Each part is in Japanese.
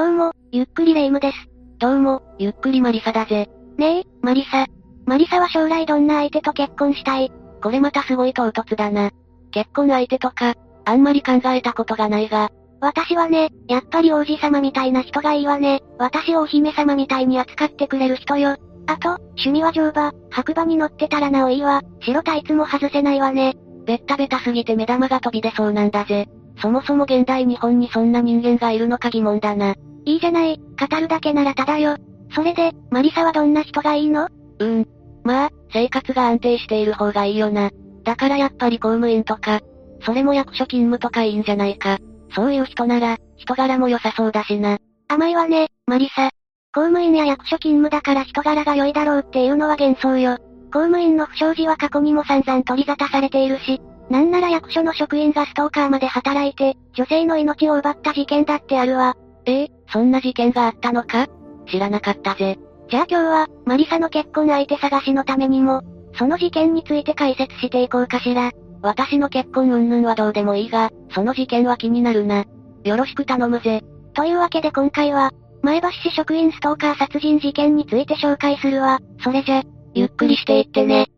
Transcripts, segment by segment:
どうも、ゆっくりレ夢ムです。どうも、ゆっくりマリサだぜ。ねえ、マリサ。マリサは将来どんな相手と結婚したい？これまたすごい唐突だな。結婚相手とか、あんまり考えたことがないが。私はね、やっぱり王子様みたいな人がいいわね。私をお姫様みたいに扱ってくれる人よ。あと、趣味は乗馬、白馬に乗ってたらなおいいわ。白タイツも外せないわね。ベッタベタすぎて目玉が飛び出そうなんだぜ。そもそも現代日本にそんな人間がいるのか疑問だな。いいじゃない、語るだけならただよ。それで、マリサはどんな人がいいの？うーん。まあ、生活が安定している方がいいよな。だからやっぱり公務員とか、それも役所勤務とかいいんじゃないか。そういう人なら、人柄も良さそうだしな。甘いわね、マリサ。公務員や役所勤務だから人柄が良いだろうっていうのは幻想よ。公務員の不祥事は過去にも散々取り沙汰されているし、なんなら役所の職員がストーカーまで働いて、女性の命を奪った事件だってあるわ。ええそんな事件があったのか？知らなかったぜ。じゃあ今日は、マリサの結婚相手探しのためにも、その事件について解説していこうかしら。私の結婚云々はどうでもいいが、その事件は気になるな。よろしく頼むぜ。というわけで今回は、前橋市職員ストーカー殺人事件について紹介するわ。それじゃ、ゆっくりしていってね。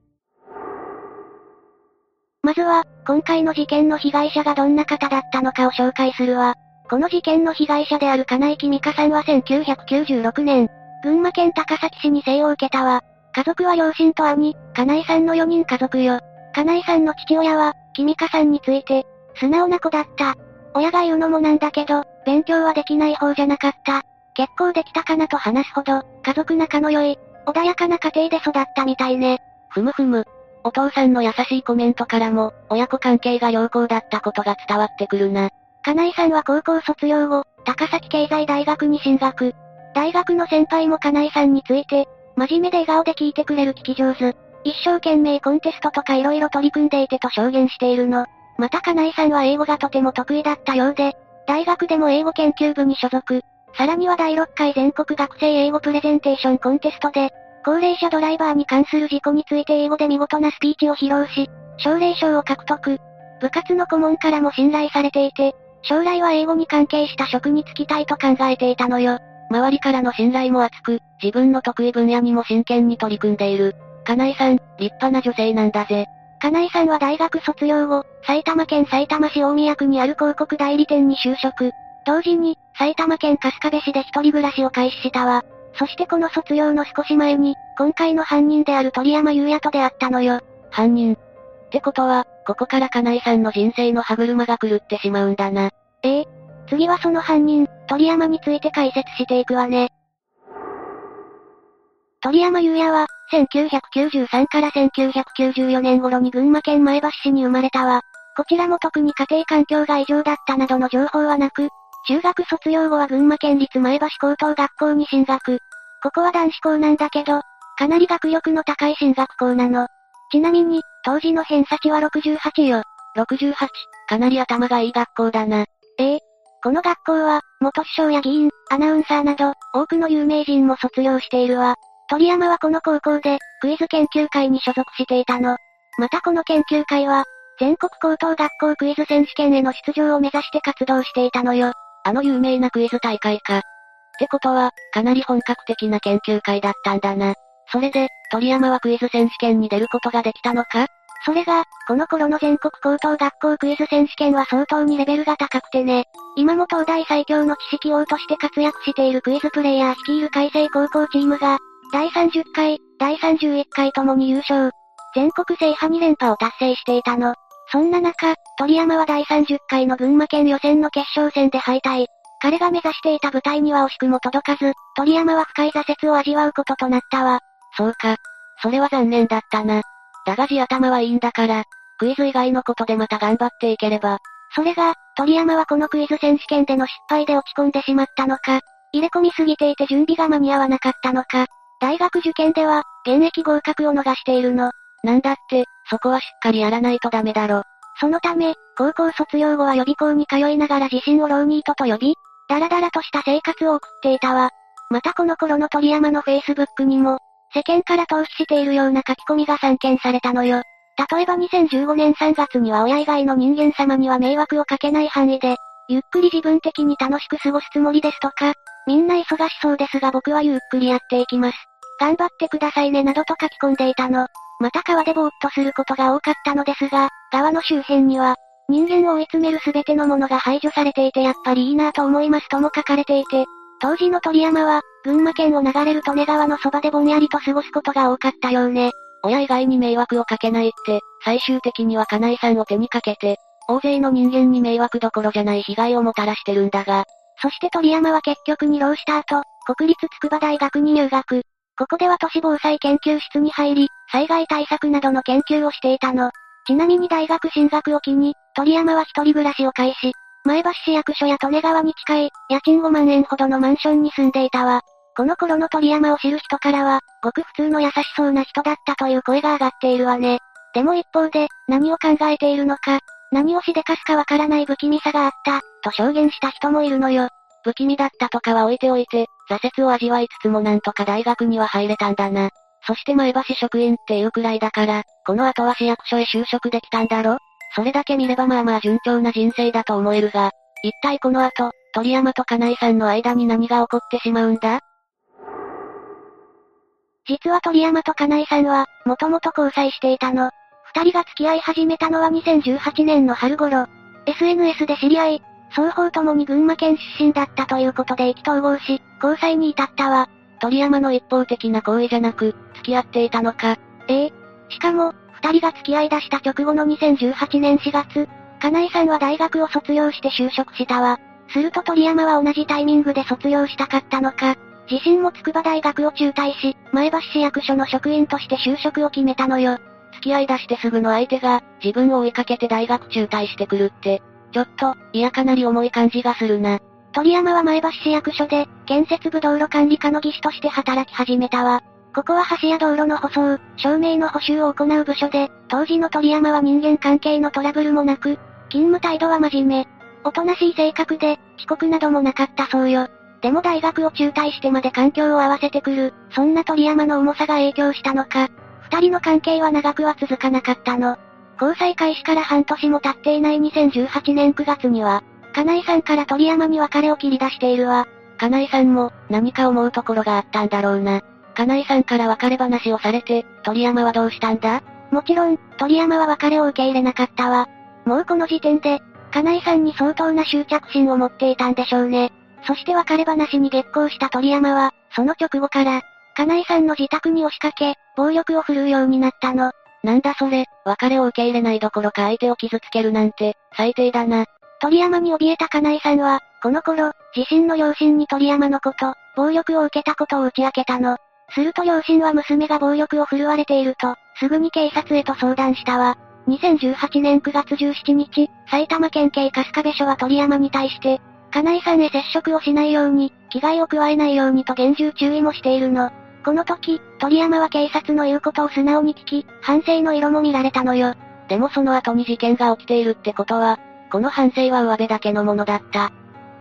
まずは、今回の事件の被害者がどんな方だったのかを紹介するわ。この事件の被害者である金井木美香さんは1996年、群馬県高崎市に生を受けたわ。家族は両親と兄、金井さんの4人家族よ。金井さんの父親は、木美香さんについて、素直な子だった。親が言うのもなんだけど、勉強はできない方じゃなかった。結構できたかなと話すほど、家族仲の良い、穏やかな家庭で育ったみたいね。ふむふむ。お父さんの優しいコメントからも、親子関係が良好だったことが伝わってくるな。金井さんは高校卒業後、高崎経済大学に進学。大学の先輩も金井さんについて、真面目で笑顔で聞いてくれる聞き上手。一生懸命コンテストとか色々取り組んでいてと証言しているの。また金井さんは英語がとても得意だったようで、大学でも英語研究部に所属。さらには第6回全国学生英語プレゼンテーションコンテストで、高齢者ドライバーに関する事故について英語で見事なスピーチを披露し、奨励賞を獲得。部活の顧問からも信頼されていて、将来は英語に関係した職に就きたいと考えていたのよ。周りからの信頼も厚く、自分の得意分野にも真剣に取り組んでいる。金井さん、立派な女性なんだぜ。金井さんは大学卒業後、埼玉県埼玉市大宮区にある広告代理店に就職。同時に、埼玉県春日部市で一人暮らしを開始したわ。そしてこの卒業の少し前に、今回の犯人である鳥山優也と出会ったのよ。犯人ってことは、ここから金井さんの人生の歯車が狂ってしまうんだな。ええ。次はその犯人、鳥山について解説していくわね。鳥山優也は、1993から1994年頃に群馬県前橋市に生まれたわ。こちらも特に家庭環境が異常だったなどの情報はなく、中学卒業後は群馬県立前橋高等学校に進学。ここは男子校なんだけど、かなり学力の高い進学校なの。ちなみに、当時の偏差値は68よ。68、かなり頭がいい学校だな。ええ。この学校は、元首相や議員、アナウンサーなど、多くの有名人も卒業しているわ。鳥山はこの高校で、クイズ研究会に所属していたの。またこの研究会は、全国高等学校クイズ選手権への出場を目指して活動していたのよ。あの有名なクイズ大会か。ってことは、かなり本格的な研究会だったんだな。それで、鳥山はクイズ選手権に出ることができたのか？それが、この頃の全国高等学校クイズ選手権は相当にレベルが高くてね。今も東大最強の知識王として活躍しているクイズプレイヤー率いる海星高校チームが、第30回、第31回ともに優勝。全国制覇2連覇を達成していたの。そんな中、鳥山は第30回の群馬県予選の決勝戦で敗退。彼が目指していた舞台には惜しくも届かず、鳥山は深い挫折を味わうこととなったわ。そうか。それは残念だったな。だが地頭はいいんだから、クイズ以外のことでまた頑張っていければ。それが、鳥山はこのクイズ選手権での失敗で落ち込んでしまったのか、入れ込みすぎていて準備が間に合わなかったのか、大学受験では、現役合格を逃しているの。なんだって、そこはしっかりやらないとダメだろ。そのため、高校卒業後は予備校に通いながら自身をローニートと呼び、ダラダラとした生活を送っていたわ。またこの頃の鳥山のフェイスブックにも、世間から投資しているような書き込みが散見されたのよ。例えば2015年3月には親以外の人間様には迷惑をかけない範囲で、ゆっくり自分的に楽しく過ごすつもりですとか、みんな忙しそうですが僕はゆっくりやっていきます。頑張ってくださいねなどと書き込んでいたの。また川でぼーっとすることが多かったのですが、川の周辺には、人間を追い詰めるすべてのものが排除されていてやっぱりいいなぁと思いますとも書かれていて、当時の鳥山は、群馬県を流れる利根川のそばでぼんやりと過ごすことが多かったようね。親以外に迷惑をかけないって、最終的には金井さんを手にかけて、大勢の人間に迷惑どころじゃない被害をもたらしてるんだが。そして鳥山は結局に浪した後、国立筑波大学に入学。ここでは都市防災研究室に入り、災害対策などの研究をしていたの。ちなみに大学進学を機に、鳥山は一人暮らしを開始。前橋市役所や利根川に近い、家賃5万円ほどのマンションに住んでいたわ。この頃の鳥山を知る人からは、ごく普通の優しそうな人だったという声が上がっているわね。でも一方で、何を考えているのか、何をしでかすかわからない不気味さがあった、と証言した人もいるのよ。不気味だったとかは置いておいて、挫折を味わいつつもなんとか大学には入れたんだな。そして前橋職員っていうくらいだから、この後は市役所へ就職できたんだろ？それだけ見ればまあまあ順調な人生だと思えるが、一体この後、鳥山と金井さんの間に何が起こってしまうんだ？実は鳥山と金井さんは、もともと交際していたの。二人が付き合い始めたのは2018年の春頃。SNS で知り合い、双方ともに群馬県出身だったということで意気投合し、交際に至ったわ。鳥山の一方的な行為じゃなく、付き合っていたのか。ええ。しかも、二人が付き合い出した直後の2018年4月、金井さんは大学を卒業して就職したわ。すると鳥山は同じタイミングで卒業したかったのか、自身も筑波大学を中退し、前橋市役所の職員として就職を決めたのよ。付き合い出してすぐの相手が、自分を追いかけて大学中退してくるって、ちょっと、嫌かなり重い感じがするな。鳥山は前橋市役所で、建設部道路管理課の技師として働き始めたわ。ここは橋や道路の舗装、照明の補修を行う部署で、当時の鳥山は人間関係のトラブルもなく、勤務態度は真面目。おとなしい性格で、遅刻などもなかったそうよ。でも大学を中退してまで環境を合わせてくる、そんな鳥山の重さが影響したのか、二人の関係は長くは続かなかったの。交際開始から半年も経っていない2018年9月には、金井さんから鳥山に別れを切り出しているわ。金井さんも、何か思うところがあったんだろうな。金井さんから別れ話をされて、鳥山はどうしたんだ？もちろん、鳥山は別れを受け入れなかったわ。もうこの時点で、金井さんに相当な執着心を持っていたんでしょうね。そして別れ話に激高した鳥山は、その直後から、金井さんの自宅に押しかけ、暴力を振るうようになったの。なんだそれ、別れを受け入れないどころか相手を傷つけるなんて、最低だな。鳥山に怯えた金井さんは、この頃、自身の両親に鳥山のこと、暴力を受けたことを打ち明けたの。すると両親は娘が暴力を振るわれていると、すぐに警察へと相談したわ。2018年9月17日、埼玉県警春日部署は鳥山に対して、金井さんへ接触をしないように、危害を加えないようにと厳重注意もしているの。この時、鳥山は警察の言うことを素直に聞き、反省の色も見られたのよ。でもその後に事件が起きているってことは、この反省は上辺だけのものだった。っ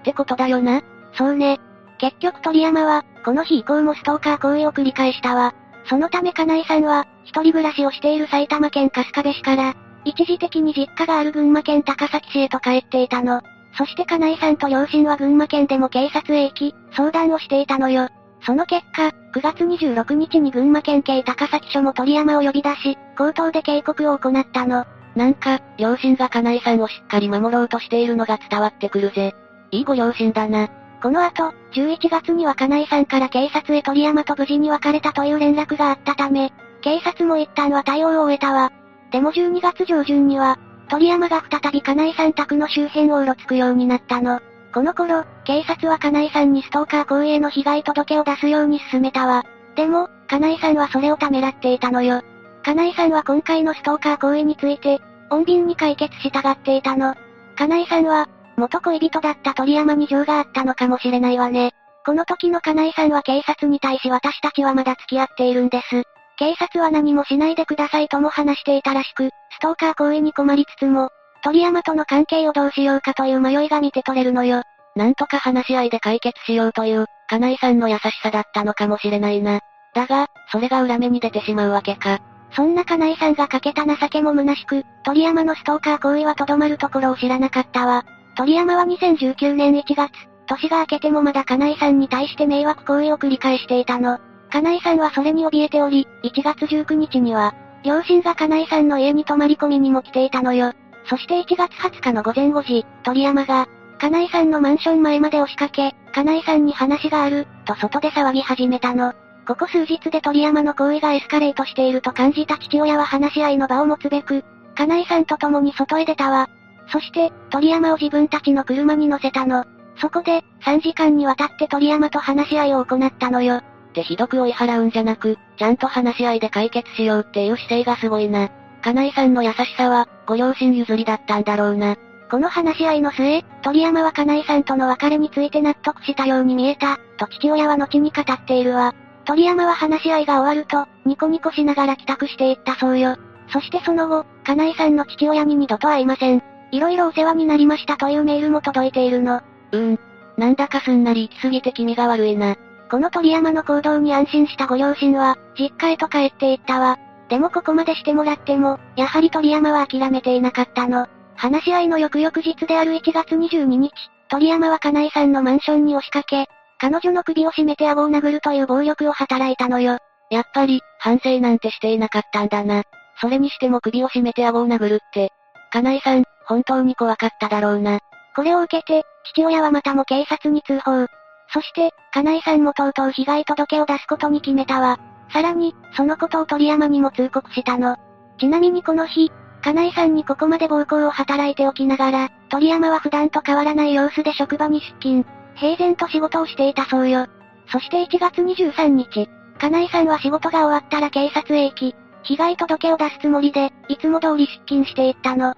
てことだよなそうね。結局鳥山は、この日以降もストーカー行為を繰り返したわ。そのため金井さんは、一人暮らしをしている埼玉県春日部市から、一時的に実家がある群馬県高崎市へと帰っていたの。そして金井さんと両親は群馬県でも警察へ行き、相談をしていたのよ。その結果、9月26日に群馬県警高崎署も鳥山を呼び出し、口頭で警告を行ったの。なんか、両親が金井さんをしっかり守ろうとしているのが伝わってくるぜ。いいご両親だな。この後、11月には金井さんから警察へ鳥山と無事に別れたという連絡があったため、警察も一旦は対応を終えたわ。でも12月上旬には、鳥山が再び金井さん宅の周辺をうろつくようになったの。この頃、警察は金井さんにストーカー行為への被害届を出すように進めたわ。でも、金井さんはそれをためらっていたのよ。金井さんは今回のストーカー行為について、穏便に解決したがっていたの。金井さんは、元恋人だった鳥山に情があったのかもしれないわね。この時の金井さんは警察に対し私たちはまだ付き合っているんです。警察は何もしないでくださいとも話していたらしく、ストーカー行為に困りつつも、鳥山との関係をどうしようかという迷いが見て取れるのよ。なんとか話し合いで解決しようという、金井さんの優しさだったのかもしれないな。だが、それが裏目に出てしまうわけか。そんな金井さんがかけた情けも虚しく、鳥山のストーカー行為はとどまるところを知らなかったわ。鳥山は2019年1月、年が明けてもまだ金井さんに対して迷惑行為を繰り返していたの。金井さんはそれに怯えており、1月19日には、両親が金井さんの家に泊まり込みにも来ていたのよ。そして1月20日の午前5時、鳥山が、金井さんのマンション前まで押しかけ、金井さんに話がある、と外で騒ぎ始めたの。ここ数日で鳥山の行為がエスカレートしていると感じた父親は話し合いの場を持つべく、金井さんと共に外へ出たわ。そして、鳥山を自分たちの車に乗せたの。そこで、3時間にわたって鳥山と話し合いを行ったのよ。ってひどく追い払うんじゃなく、ちゃんと話し合いで解決しようっていう姿勢がすごいな。金井さんの優しさは、ご両親譲りだったんだろうな。この話し合いの末、鳥山は金井さんとの別れについて納得したように見えた、と父親は後に語っているわ。鳥山は話し合いが終わると、ニコニコしながら帰宅していったそうよ。そしてその後、金井さんの父親に二度と会いません。色々お世話になりましたというメールも届いているの。うーん。なんだかすんなり行き過ぎて気味が悪いな。この鳥山の行動に安心したご両親は、実家へと帰っていったわ。でもここまでしてもらっても、やはり鳥山は諦めていなかったの。話し合いの翌々日である1月22日、鳥山は金井さんのマンションに押しかけ、彼女の首を絞めて顎を殴るという暴力を働いたのよ。やっぱり、反省なんてしていなかったんだな。それにしても首を絞めて顎を殴るって。金井さん、本当に怖かっただろうな。これを受けて、父親はまたも警察に通報。そして、金井さんもとうとう被害届を出すことに決めたわ。さらに、そのことを鳥山にも通告したの。ちなみにこの日、金井さんにここまで暴行を働いておきながら、鳥山は普段と変わらない様子で職場に出勤。平然と仕事をしていたそうよ。そして1月23日、金井さんは仕事が終わったら警察へ行き、被害届を出すつもりで、いつも通り出勤していったの。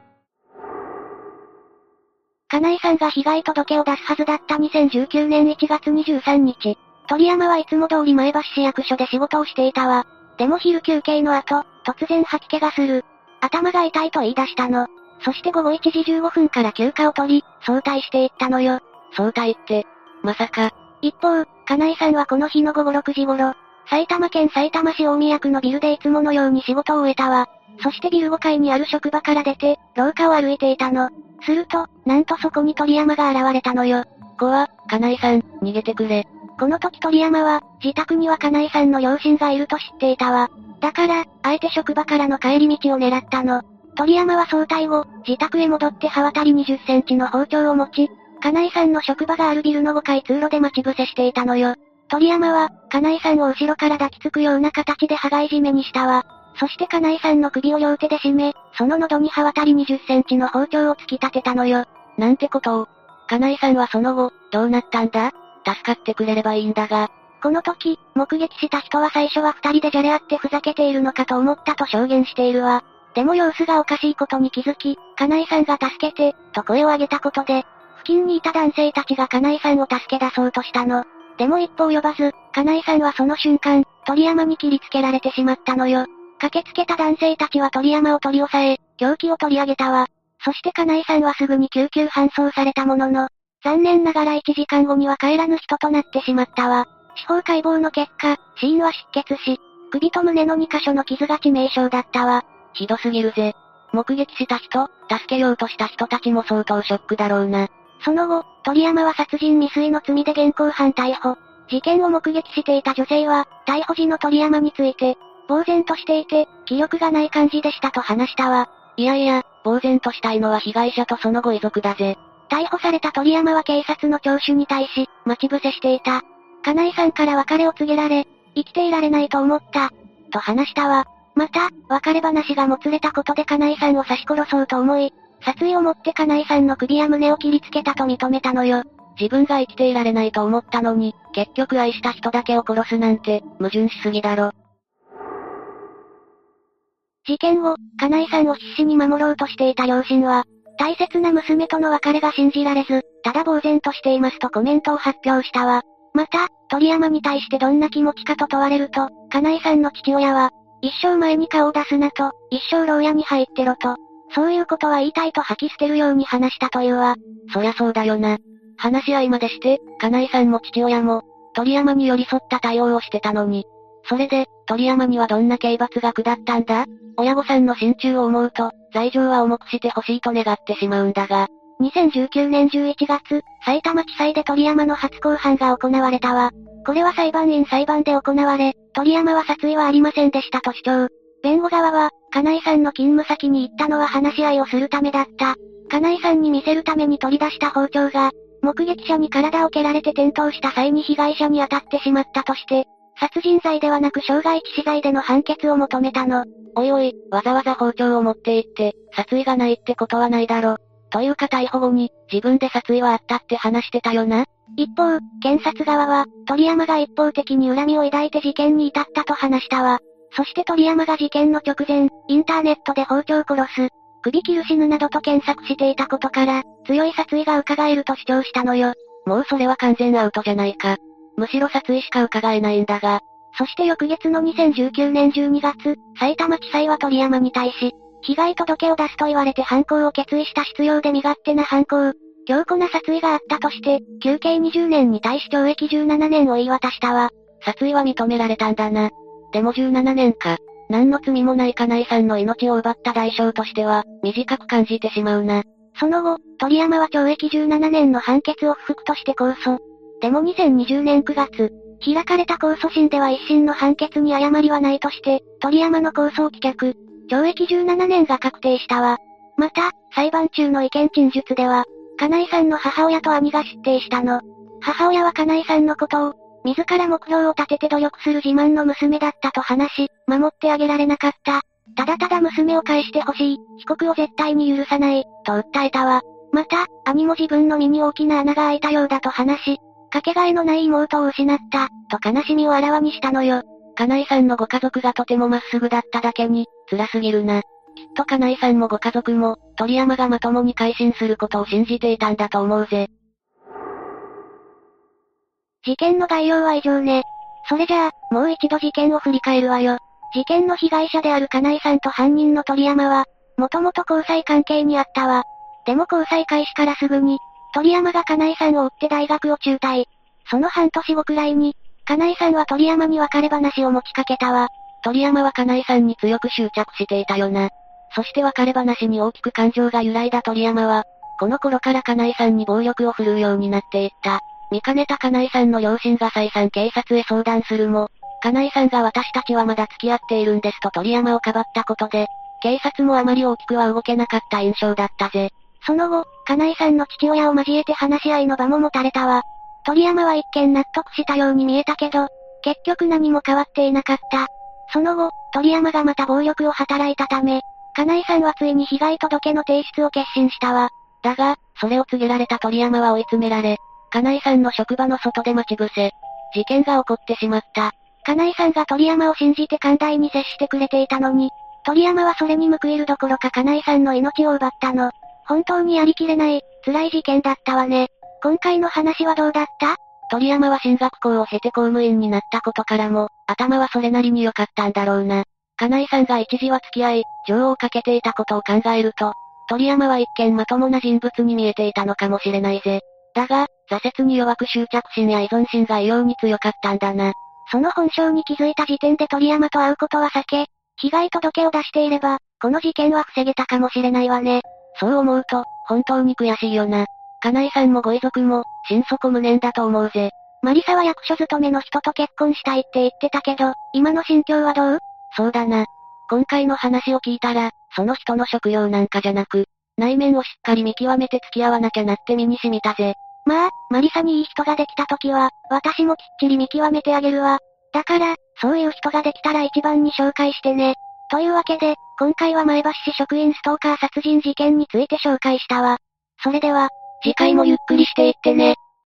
金井さんが被害届を出すはずだった2019年1月23日、鳥山はいつも通り前橋市役所で仕事をしていたわ。でも昼休憩の後、突然吐き気がする。頭が痛いと言い出したの。そして午後1時15分から休暇を取り、早退していったのよ。早退って、まさか。一方、金井さんはこの日の午後6時頃、埼玉県埼玉市大宮区のビルでいつものように仕事を終えたわ。そしてビル5階にある職場から出て、廊下を歩いていたの。すると、なんとそこに鳥山が現れたのよ。怖、金井さん、逃げてくれ。この時鳥山は、自宅には金井さんの両親がいると知っていたわ。だから、あえて職場からの帰り道を狙ったの。鳥山は早退後、自宅へ戻って刃渡り20センチの包丁を持ち、金井さんの職場があるビルの5階通路で待ち伏せしていたのよ。鳥山は、金井さんを後ろから抱きつくような形で羽交い締めにしたわ。そして金井さんの首を両手で締め、その喉に刃渡り20センチの包丁を突き立てたのよ。なんてことを。金井さんはその後、どうなったんだ？助かってくれればいいんだが。この時、目撃した人は最初は二人でじゃれ合ってふざけているのかと思ったと証言しているわ。でも様子がおかしいことに気づき、金井さんが助けて、と声を上げたことで、付近にいた男性たちが金井さんを助け出そうとしたの。でも一歩及ばず、金井さんはその瞬間、鳥山に切りつけられてしまったのよ。駆けつけた男性たちは鳥山を取り押さえ、凶器を取り上げたわ。そして金井さんはすぐに救急搬送されたものの、残念ながら1時間後には帰らぬ人となってしまったわ。司法解剖の結果、死因は失血死。首と胸の2箇所の傷が致命傷だったわ。ひどすぎるぜ。目撃した人、助けようとした人たちも相当ショックだろうな。その後、鳥山は殺人未遂の罪で現行犯逮捕。事件を目撃していた女性は、逮捕時の鳥山について、呆然としていて、気力がない感じでしたと話したわ。いやいや、呆然としたいのは被害者とそのご遺族だぜ。逮捕された鳥山は警察の聴取に対し、待ち伏せしていた。金井さんから別れを告げられ、生きていられないと思った。と話したわ。また、別れ話がもつれたことで金井さんを刺し殺そうと思い、殺意を持って金井さんの首や胸を切りつけたと認めたのよ。自分が生きていられないと思ったのに、結局愛した人だけを殺すなんて、矛盾しすぎだろ。事件後、金井さんを必死に守ろうとしていた両親は、大切な娘との別れが信じられず、ただ呆然としていますとコメントを発表したわ。また、鳥山に対してどんな気持ちかと問われると、金井さんの父親は、一生前に顔を出すなと、一生牢屋に入ってろと、そういうことは言いたいと吐き捨てるように話したというわ。そりゃそうだよな。話し合いまでして、金井さんも父親も、鳥山に寄り添った対応をしてたのに。それで、鳥山にはどんな刑罰が下ったんだ？親御さんの心中を思うと、罪状は重くしてほしいと願ってしまうんだが。2019年11月、埼玉地裁で鳥山の初公判が行われたわ。これは裁判員裁判で行われ、鳥山は殺意はありませんでしたと主張。弁護側は、金井さんの勤務先に行ったのは話し合いをするためだった。金井さんに見せるために取り出した包丁が、目撃者に体を蹴られて転倒した際に被害者に当たってしまったとして、殺人罪ではなく傷害致死罪での判決を求めたの。おいおい、わざわざ包丁を持って行って、殺意がないってことはないだろ。というか逮捕後に、自分で殺意はあったって話してたよな。一方、検察側は、鳥山が一方的に恨みを抱いて事件に至ったと話したわ。そして鳥山が事件の直前、インターネットで包丁殺す、首切る死ぬなどと検索していたことから、強い殺意が伺えると主張したのよ。もうそれは完全アウトじゃないか。むしろ殺意しか伺えないんだが。そして翌月の2019年12月、埼玉地裁は鳥山に対し、被害届を出すと言われて犯行を決意した必要で身勝手な犯行、強固な殺意があったとして、休刑20年に対し懲役17年を言い渡したわ。殺意は認められたんだな。でも17年か。何の罪もない金井さんの命を奪った代償としては、短く感じてしまうな。その後、鳥山は懲役17年の判決を不服として控訴。でも2020年9月、開かれた控訴審では一審の判決に誤りはないとして、鳥山の控訴を棄却。懲役17年が確定したわ。また、裁判中の意見陳述では、金井さんの母親と兄が出廷したの。母親は金井さんのことを、自ら目標を立てて努力する自慢の娘だったと話し、守ってあげられなかった。ただただ娘を返してほしい、被告を絶対に許さない、と訴えたわ。また、兄も自分の身に大きな穴が開いたようだと話し、かけがえのない妹を失った、と悲しみをあらわにしたのよ。金井さんのご家族がとてもまっすぐだっただけに、辛すぎるな。きっと金井さんもご家族も、鳥山がまともに改心することを信じていたんだと思うぜ。事件の概要は以上ね。それじゃあ、もう一度事件を振り返るわよ。事件の被害者である金井さんと犯人の鳥山は、もともと交際関係にあったわ。でも交際開始からすぐに、鳥山が金井さんを追って大学を中退。その半年後くらいに、金井さんは鳥山に別れ話を持ちかけたわ。鳥山は金井さんに強く執着していたよな。そして別れ話に大きく感情が揺らいだ鳥山は、この頃から金井さんに暴力を振るうようになっていった。見かねた金井さんの両親が再三警察へ相談するも、金井さんが私たちはまだ付き合っているんですと鳥山をかばったことで、警察もあまり大きくは動けなかった印象だったぜ。その後、金井さんの父親を交えて話し合いの場も持たれたわ。鳥山は一見納得したように見えたけど、結局何も変わっていなかった。その後、鳥山がまた暴力を働いたため、金井さんはついに被害届の提出を決心したわ。だが、それを告げられた鳥山は追い詰められ、金井さんの職場の外で待ち伏せ。事件が起こってしまった。金井さんが鳥山を信じて寛大に接してくれていたのに、鳥山はそれに報いるどころか金井さんの命を奪ったの。本当にやりきれない、辛い事件だったわね。今回の話はどうだった？鳥山は進学校を経て公務員になったことからも、頭はそれなりに良かったんだろうな。金井さんが一時は付き合い、情をかけていたことを考えると、鳥山は一見まともな人物に見えていたのかもしれないぜ。だが、挫折に弱く執着心や依存心が異様に強かったんだな。その本性に気づいた時点で鳥山と会うことは避け、被害届を出していれば、この事件は防げたかもしれないわね。そう思うと、本当に悔しいよな。金井さんもご遺族も、心底無念だと思うぜ。マリサは役所勤めの人と結婚したいって言ってたけど、今の心境はどう？そうだな。今回の話を聞いたら、その人の職業なんかじゃなく、内面をしっかり見極めて付き合わなきゃなって身に染みたぜ。まあ、マリサにいい人ができた時は、私もきっちり見極めてあげるわ。だから、そういう人ができたら一番に紹介してね。というわけで、今回は前橋市職員ストーカー殺人事件について紹介したわ。それでは、次回もゆっくりしていってね。